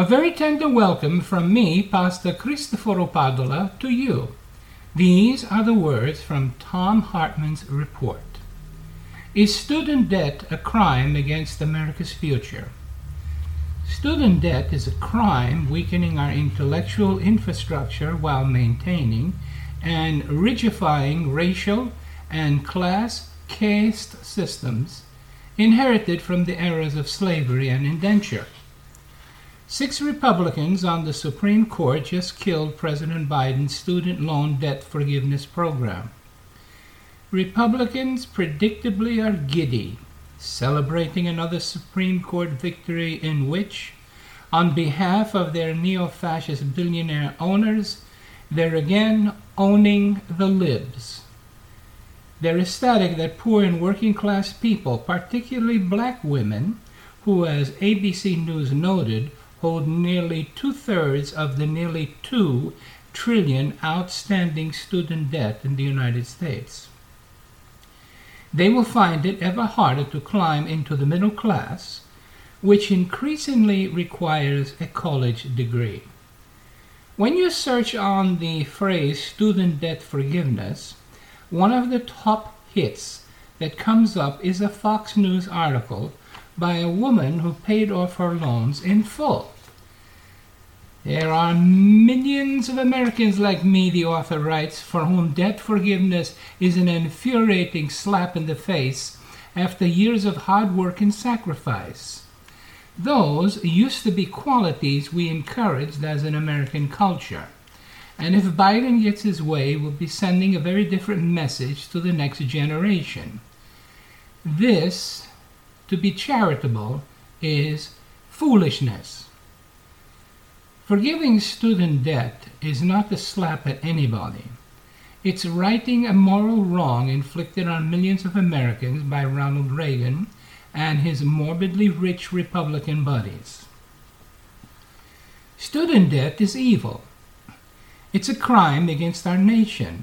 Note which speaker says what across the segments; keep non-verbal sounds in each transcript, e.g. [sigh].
Speaker 1: A very tender welcome from me, Pastor Cristoforo Padula, to you. These are the words from Tom Hartmann's report. Is student debt a crime against America's future? Student debt is a crime weakening our intellectual infrastructure while maintaining and rigidifying racial and class caste systems inherited from the eras of slavery and indenture. Six Republicans on the Supreme Court just killed President Biden's student loan debt forgiveness program. Republicans predictably are giddy, celebrating another Supreme Court victory in which, on behalf of their neo fascist billionaire owners, they're again owning the libs. They're ecstatic that poor and working class people, particularly black women, who, as ABC News noted, hold nearly two thirds of the nearly two trillion outstanding student debt in the United States. They will find it ever harder to climb into the middle class, which increasingly requires a college degree. When you search on the phrase student debt forgiveness, one of the top hits that comes up is a Fox News article by a woman who paid off her loans in full. There are millions of Americans like me, the author writes, for whom debt forgiveness is an infuriating slap in the face after years of hard work and sacrifice. Those used to be qualities we encouraged as an American culture. And if Biden gets his way, we'll be sending a very different message to the next generation. This, to be charitable, is foolishness. Forgiving student debt is not a slap at anybody. It's righting a moral wrong inflicted on millions of Americans by Ronald Reagan and his morbidly rich Republican buddies. Student debt is evil. It's a crime against our nation,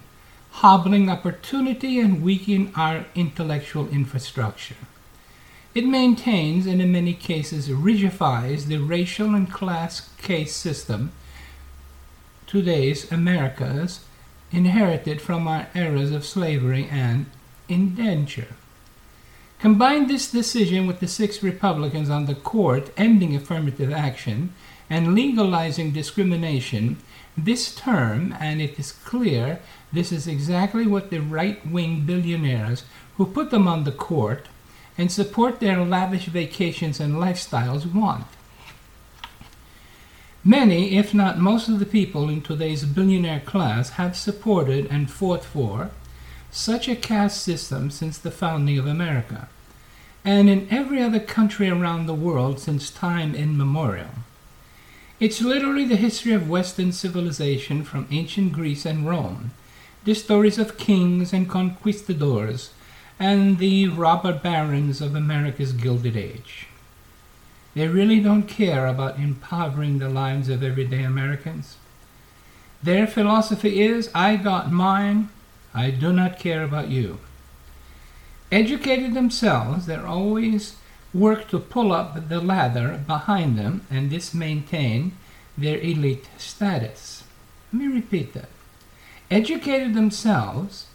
Speaker 1: hobbling opportunity and weakening our intellectual infrastructure. It maintains and in many cases rigidifies the racial and class caste system today's Americas inherited from our eras of slavery and indenture. Combine this decision with the six Republicans on the court ending affirmative action and legalizing discrimination, this term, and it is clear this is exactly what the right wing billionaires who put them on the court and support their lavish vacations and lifestyles want. Many, if not most of the people in today's billionaire class have supported and fought for such a caste system since the founding of America, and in every other country around the world since time immemorial. It's literally the history of Western civilization from ancient Greece and Rome, the stories of kings and conquistadors, and the robber barons of America's Gilded Age. They really don't care about empowering the lives of everyday Americans. Their philosophy is I got mine, I do not care about you. Educated themselves, they always work to pull up the ladder behind them and this maintain their elite status. Let me repeat that. Educated themselves,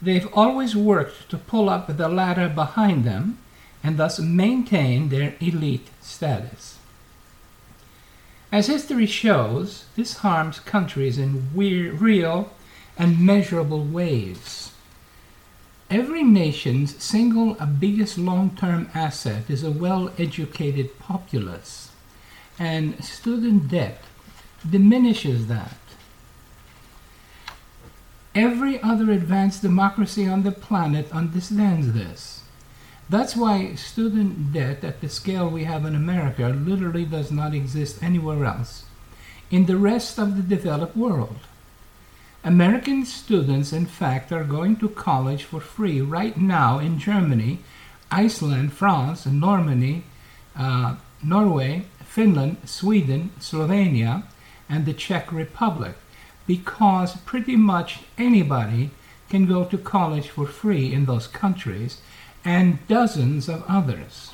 Speaker 1: they've always worked to pull up the ladder behind them and thus maintain their elite status. As history shows, this harms countries in real and measurable ways. Every nation's single biggest long term asset is a well educated populace, and student debt diminishes that. Every other advanced democracy on the planet understands this. That's why student debt at the scale we have in America literally does not exist anywhere else in the rest of the developed world. American students, in fact, are going to college for free right now in Germany, Iceland, France, Normandy, uh, Norway, Finland, Sweden, Slovenia, and the Czech Republic because pretty much anybody can go to college for free in those countries and dozens of others.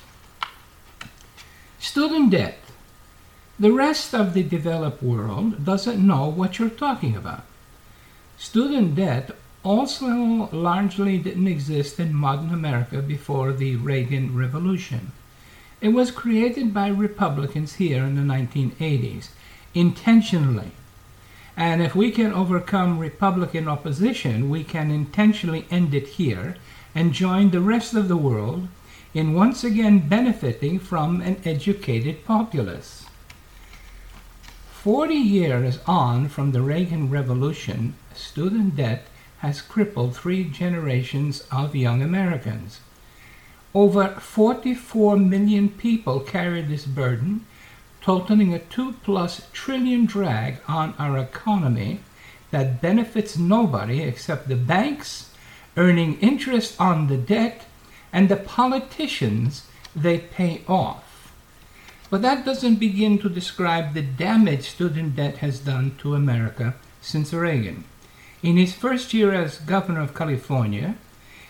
Speaker 1: Student debt The rest of the developed world doesn't know what you're talking about. Student debt also largely didn't exist in modern America before the Reagan Revolution. It was created by Republicans here in the 1980s, intentionally. And if we can overcome Republican opposition, we can intentionally end it here and join the rest of the world in once again benefiting from an educated populace. Forty years on from the Reagan Revolution, student debt has crippled three generations of young Americans. Over 44 million people carry this burden, totaling a 2 plus trillion drag on our economy that benefits nobody except the banks earning interest on the debt and the politicians they pay off. But that doesn't begin to describe the damage student debt has done to America since Reagan. In his first year as governor of California,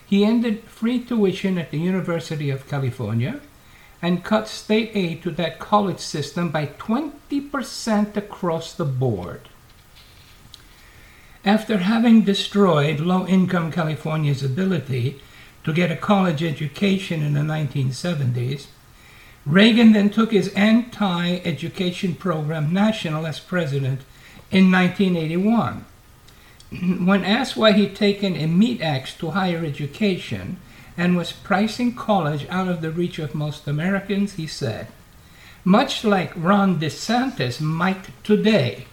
Speaker 1: he ended free tuition at the University of California and cut state aid to that college system by 20% across the board. After having destroyed low income California's ability to get a college education in the 1970s, Reagan then took his anti education program national as president in 1981. [clears throat] when asked why he'd taken a meat axe to higher education and was pricing college out of the reach of most Americans, he said, much like Ron DeSantis might today,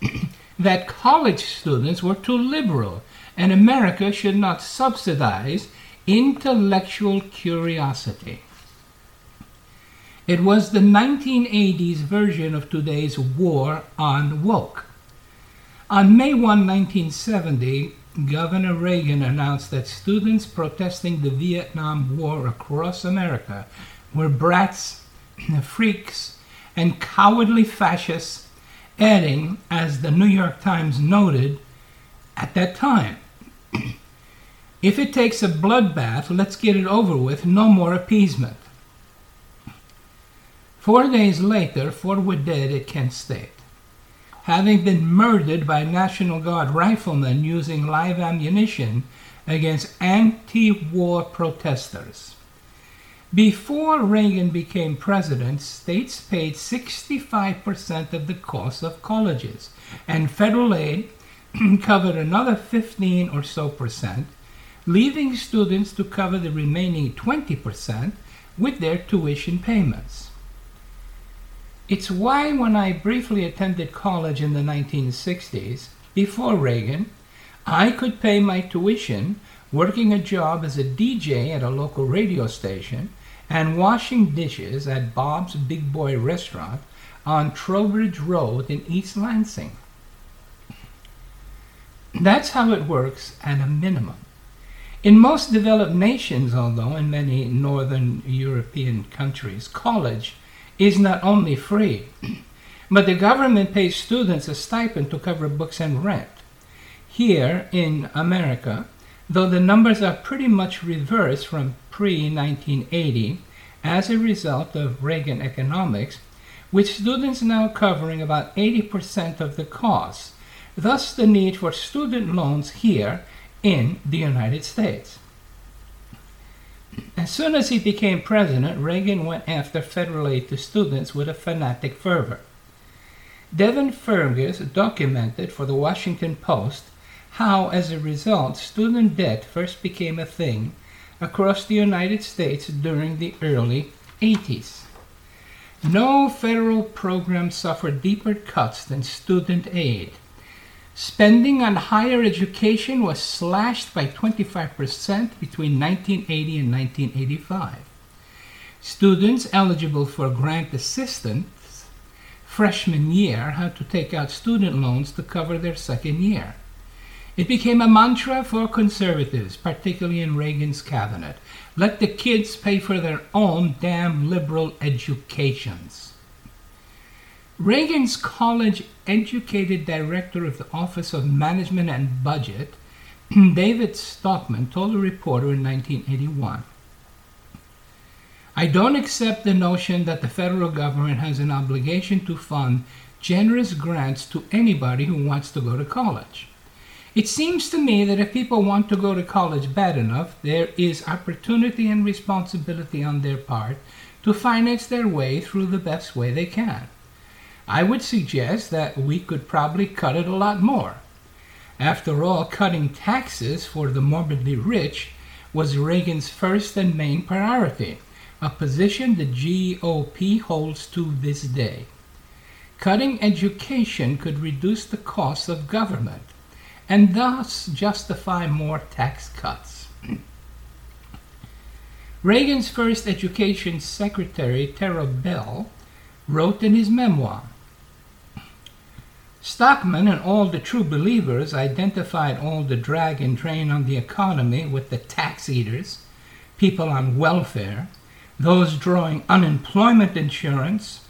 Speaker 1: [clears throat] that college students were too liberal and America should not subsidize intellectual curiosity. It was the 1980s version of today's war on woke. On May 1, 1970, Governor Reagan announced that students protesting the Vietnam War across America were brats, freaks, and cowardly fascists, adding, as the New York Times noted at that time, if it takes a bloodbath, let's get it over with, no more appeasement. Four days later, four were dead at Kent State, having been murdered by National Guard riflemen using live ammunition against anti war protesters. Before Reagan became president, states paid 65% of the cost of colleges, and federal aid [clears throat] covered another 15 or so percent, leaving students to cover the remaining 20% with their tuition payments. It's why, when I briefly attended college in the 1960s, before Reagan, I could pay my tuition working a job as a DJ at a local radio station and washing dishes at Bob's Big Boy restaurant on Trowbridge Road in East Lansing. That's how it works at a minimum. In most developed nations, although in many northern European countries, college is not only free, but the government pays students a stipend to cover books and rent. Here in America, though the numbers are pretty much reversed from pre 1980 as a result of Reagan economics, with students now covering about 80% of the costs, thus the need for student loans here in the United States. As soon as he became president, Reagan went after federal aid to students with a fanatic fervor. Devin Fergus documented for the Washington Post how, as a result, student debt first became a thing across the United States during the early 80s. No federal program suffered deeper cuts than student aid. Spending on higher education was slashed by 25% between 1980 and 1985. Students eligible for grant assistance freshman year had to take out student loans to cover their second year. It became a mantra for conservatives, particularly in Reagan's cabinet. Let the kids pay for their own damn liberal educations. Reagan's college educated director of the Office of Management and Budget, [clears throat] David Stockman, told a reporter in 1981 I don't accept the notion that the federal government has an obligation to fund generous grants to anybody who wants to go to college. It seems to me that if people want to go to college bad enough, there is opportunity and responsibility on their part to finance their way through the best way they can. I would suggest that we could probably cut it a lot more. After all, cutting taxes for the morbidly rich was Reagan's first and main priority, a position the GOP holds to this day. Cutting education could reduce the cost of government and thus justify more tax cuts. [clears throat] Reagan's first education secretary, Terrell Bell, wrote in his memoir Stockman and all the true believers identified all the drag and drain on the economy with the tax eaters, people on welfare, those drawing unemployment insurance,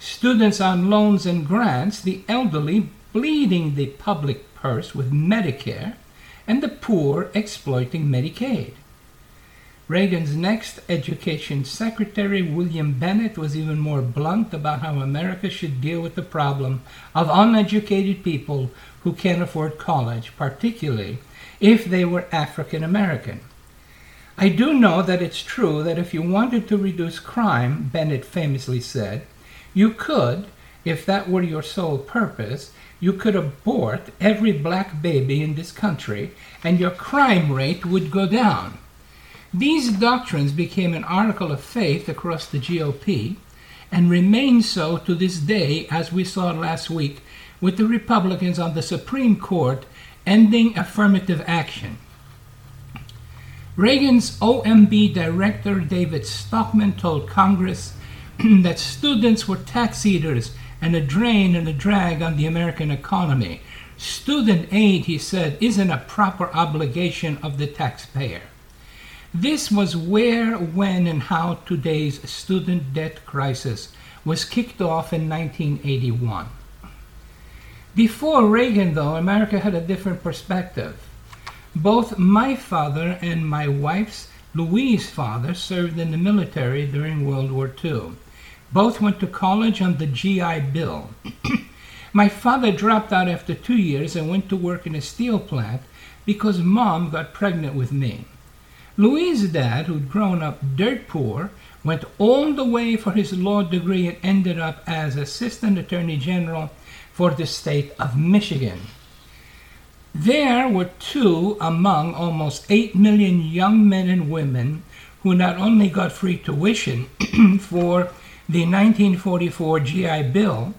Speaker 1: students on loans and grants, the elderly bleeding the public purse with Medicare, and the poor exploiting Medicaid. Reagan's next education secretary, William Bennett, was even more blunt about how America should deal with the problem of uneducated people who can't afford college, particularly if they were African American. I do know that it's true that if you wanted to reduce crime, Bennett famously said, you could, if that were your sole purpose, you could abort every black baby in this country and your crime rate would go down. These doctrines became an article of faith across the GOP and remain so to this day, as we saw last week with the Republicans on the Supreme Court ending affirmative action. Reagan's OMB director, David Stockman, told Congress [clears throat] that students were tax eaters and a drain and a drag on the American economy. Student aid, he said, isn't a proper obligation of the taxpayer. This was where, when, and how today's student debt crisis was kicked off in 1981. Before Reagan, though, America had a different perspective. Both my father and my wife's Louise father served in the military during World War II. Both went to college on the GI Bill. [coughs] my father dropped out after two years and went to work in a steel plant because mom got pregnant with me. Louise's dad, who'd grown up dirt poor, went all the way for his law degree and ended up as Assistant Attorney General for the state of Michigan. There were two among almost 8 million young men and women who not only got free tuition [clears throat] for the 1944 GI Bill,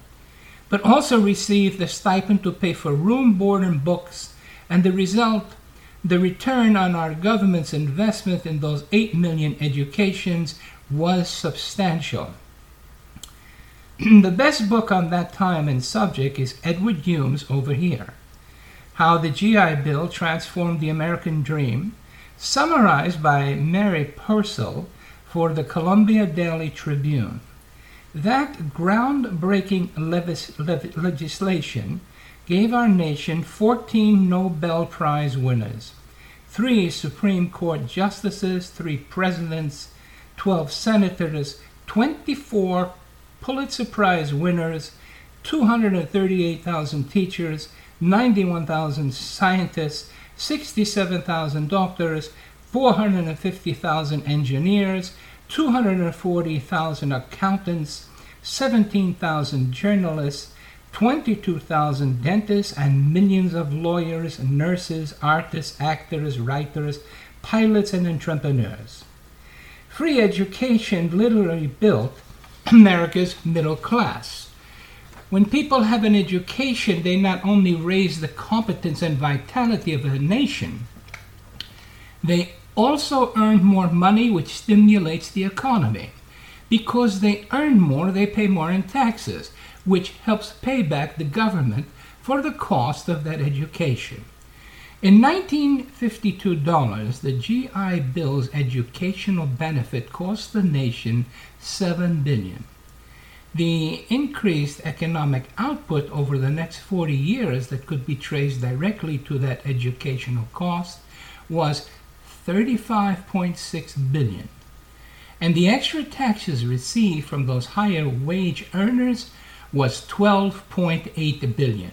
Speaker 1: but also received the stipend to pay for room, board, and books, and the result, the return on our government's investment in those 8 million educations was substantial. [clears throat] the best book on that time and subject is Edward Humes' Over Here how the GI Bill transformed the American dream, summarized by Mary Purcell for the Columbia Daily Tribune. That groundbreaking levis- le- legislation gave our nation 14 Nobel Prize winners, three Supreme Court justices, three presidents, 12 senators, 24 Pulitzer Prize winners, 238,000 teachers, 91,000 scientists, 67,000 doctors, 450,000 engineers, 240,000 accountants, 17,000 journalists, 22,000 dentists, and millions of lawyers, nurses, artists, actors, writers, pilots, and entrepreneurs. Free education literally built America's middle class. When people have an education, they not only raise the competence and vitality of a nation, they also earn more money, which stimulates the economy. Because they earn more, they pay more in taxes, which helps pay back the government for the cost of that education. In 1952 dollars, the GI Bill's educational benefit cost the nation 7 billion. The increased economic output over the next 40 years that could be traced directly to that educational cost was 35.6 billion. and the extra taxes received from those higher wage earners was 12.8 billion.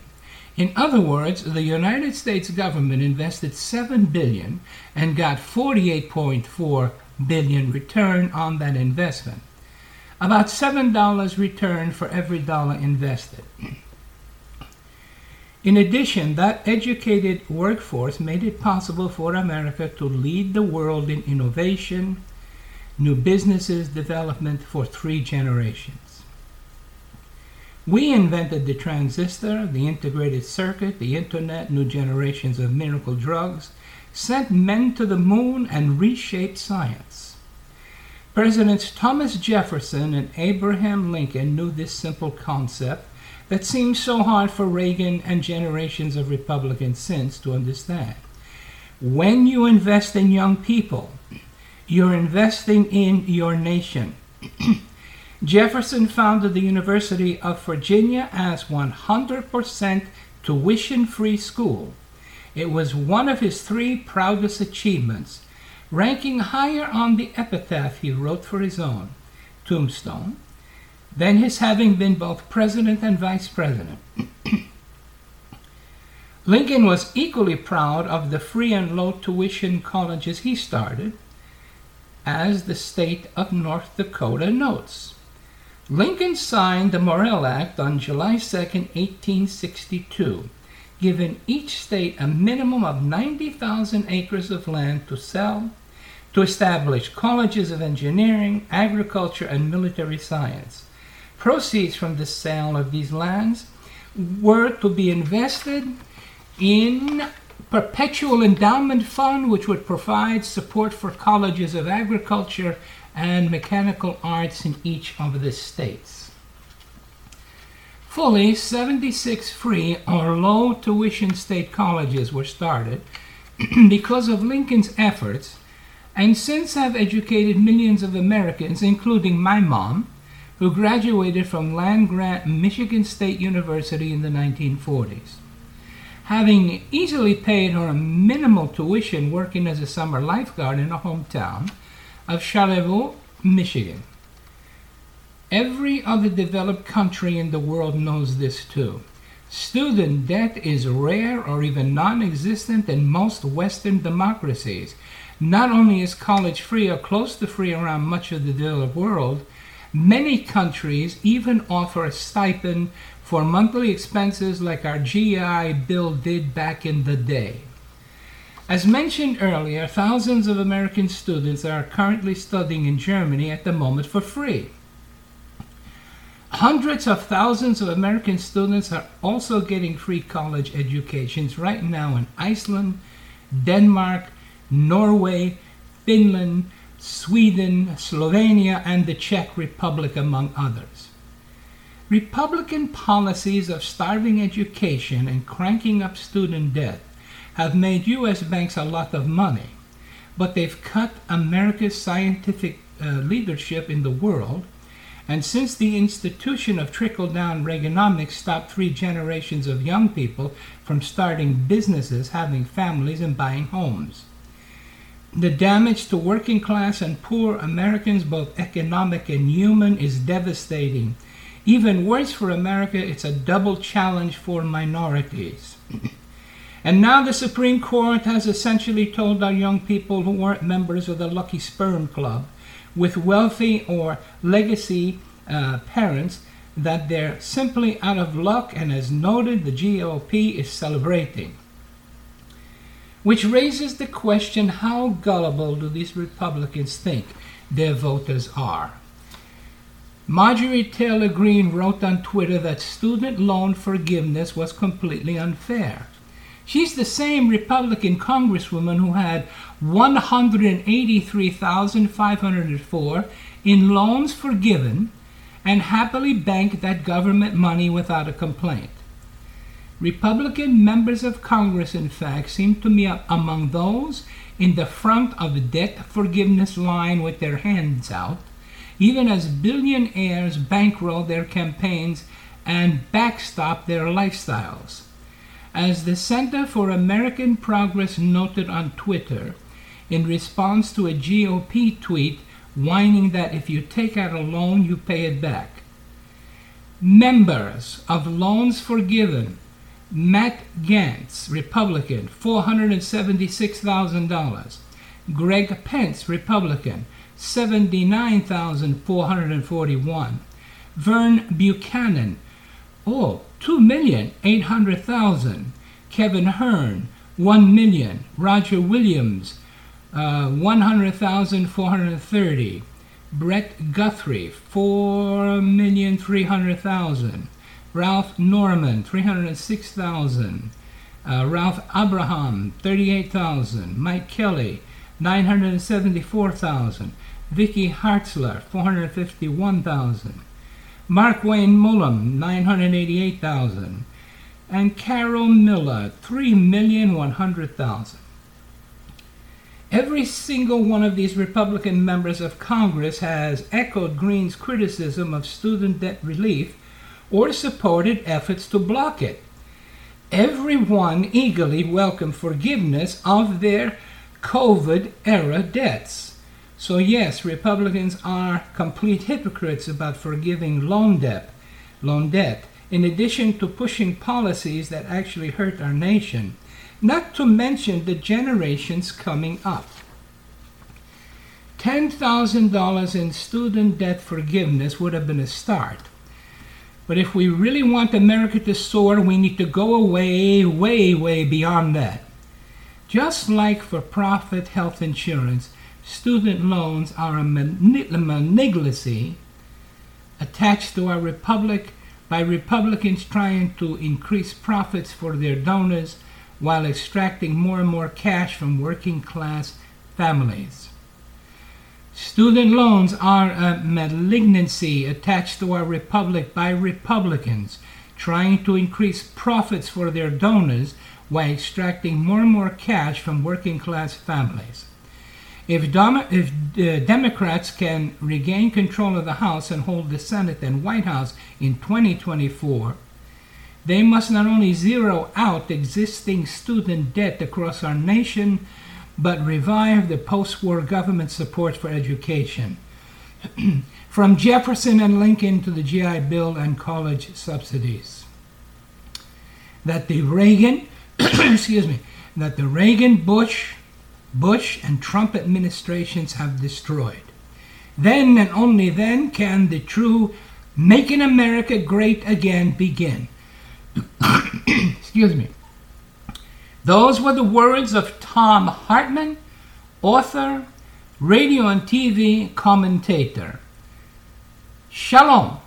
Speaker 1: In other words, the United States government invested 7 billion and got 48.4 billion return on that investment. About $7 return for every dollar invested. In addition, that educated workforce made it possible for America to lead the world in innovation, new businesses development for three generations. We invented the transistor, the integrated circuit, the internet, new generations of miracle drugs, sent men to the moon, and reshaped science. Presidents Thomas Jefferson and Abraham Lincoln knew this simple concept that seems so hard for Reagan and generations of Republicans since to understand. When you invest in young people, you're investing in your nation. [clears throat] Jefferson founded the University of Virginia as 100% tuition free school. It was one of his three proudest achievements, ranking higher on the epitaph he wrote for his own tombstone than his having been both president and vice president. [clears throat] Lincoln was equally proud of the free and low tuition colleges he started, as the state of North Dakota notes. Lincoln signed the Morrill Act on July 2, 1862, giving each state a minimum of 90,000 acres of land to sell, to establish colleges of engineering, agriculture, and military science. Proceeds from the sale of these lands were to be invested in perpetual endowment fund which would provide support for colleges of agriculture and mechanical arts in each of the states. Fully 76 free or low tuition state colleges were started [clears throat] because of Lincoln's efforts and since have educated millions of Americans, including my mom, who graduated from land grant Michigan State University in the 1940s having easily paid her a minimal tuition working as a summer lifeguard in her hometown of Charlevoix, Michigan. Every other developed country in the world knows this too. Student debt is rare or even non existent in most Western democracies. Not only is college free or close to free around much of the developed world, many countries even offer a stipend for monthly expenses like our GI Bill did back in the day. As mentioned earlier, thousands of American students are currently studying in Germany at the moment for free. Hundreds of thousands of American students are also getting free college educations right now in Iceland, Denmark, Norway, Finland, Sweden, Slovenia, and the Czech Republic, among others. Republican policies of starving education and cranking up student debt have made U.S. banks a lot of money, but they've cut America's scientific uh, leadership in the world. And since the institution of trickle down Reaganomics stopped three generations of young people from starting businesses, having families, and buying homes. The damage to working class and poor Americans, both economic and human, is devastating even worse for America, it's a double challenge for minorities. [clears throat] and now the Supreme Court has essentially told our young people who weren't members of the Lucky Sperm Club with wealthy or legacy uh, parents that they're simply out of luck, and as noted, the GOP is celebrating. Which raises the question how gullible do these Republicans think their voters are? Marjorie Taylor Greene wrote on Twitter that student loan forgiveness was completely unfair. She's the same Republican congresswoman who had 183,504 in loans forgiven and happily banked that government money without a complaint. Republican members of Congress, in fact, seem to be among those in the front of the debt forgiveness line with their hands out even as billionaires bankroll their campaigns and backstop their lifestyles. As the Center for American Progress noted on Twitter, in response to a GOP tweet whining that if you take out a loan, you pay it back. Members of Loans Forgiven, Matt Gaetz, Republican, $476,000. Greg Pence, Republican, 79,441. Vern Buchanan, oh, 2,800,000. Kevin Hern, 1 million. Roger Williams, uh, 100,430. Brett Guthrie, 4,300,000. Ralph Norman, 306,000. Uh, Ralph Abraham, 38,000. Mike Kelly, 974,000. Vicky Hartzler, 451,000. Markwayne Mullin, 988,000. And Carol Miller, 3,100,000. Every single one of these Republican members of Congress has echoed Greene's criticism of student debt relief or supported efforts to block it. Everyone eagerly welcomed forgiveness of their COVID era debts. So, yes, Republicans are complete hypocrites about forgiving loan debt, loan debt, in addition to pushing policies that actually hurt our nation, not to mention the generations coming up. $10,000 in student debt forgiveness would have been a start. But if we really want America to soar, we need to go away, way, way beyond that. Just like for profit health insurance, student loans are a malignancy attached to our republic by Republicans trying to increase profits for their donors while extracting more and more cash from working class families. Student loans are a malignancy attached to our republic by Republicans trying to increase profits for their donors while extracting more and more cash from working class families. If, Dom- if uh, Democrats can regain control of the House and hold the Senate and White House in 2024, they must not only zero out existing student debt across our nation, but revive the post war government support for education. [clears throat] From Jefferson and Lincoln to the GI Bill and college subsidies. That the Reagan, [clears throat] excuse me, that the Reagan, Bush, Bush, and Trump administrations have destroyed. Then and only then can the true Making America Great Again begin. [coughs] excuse me. Those were the words of Tom Hartmann, author, radio and TV commentator. Shalom.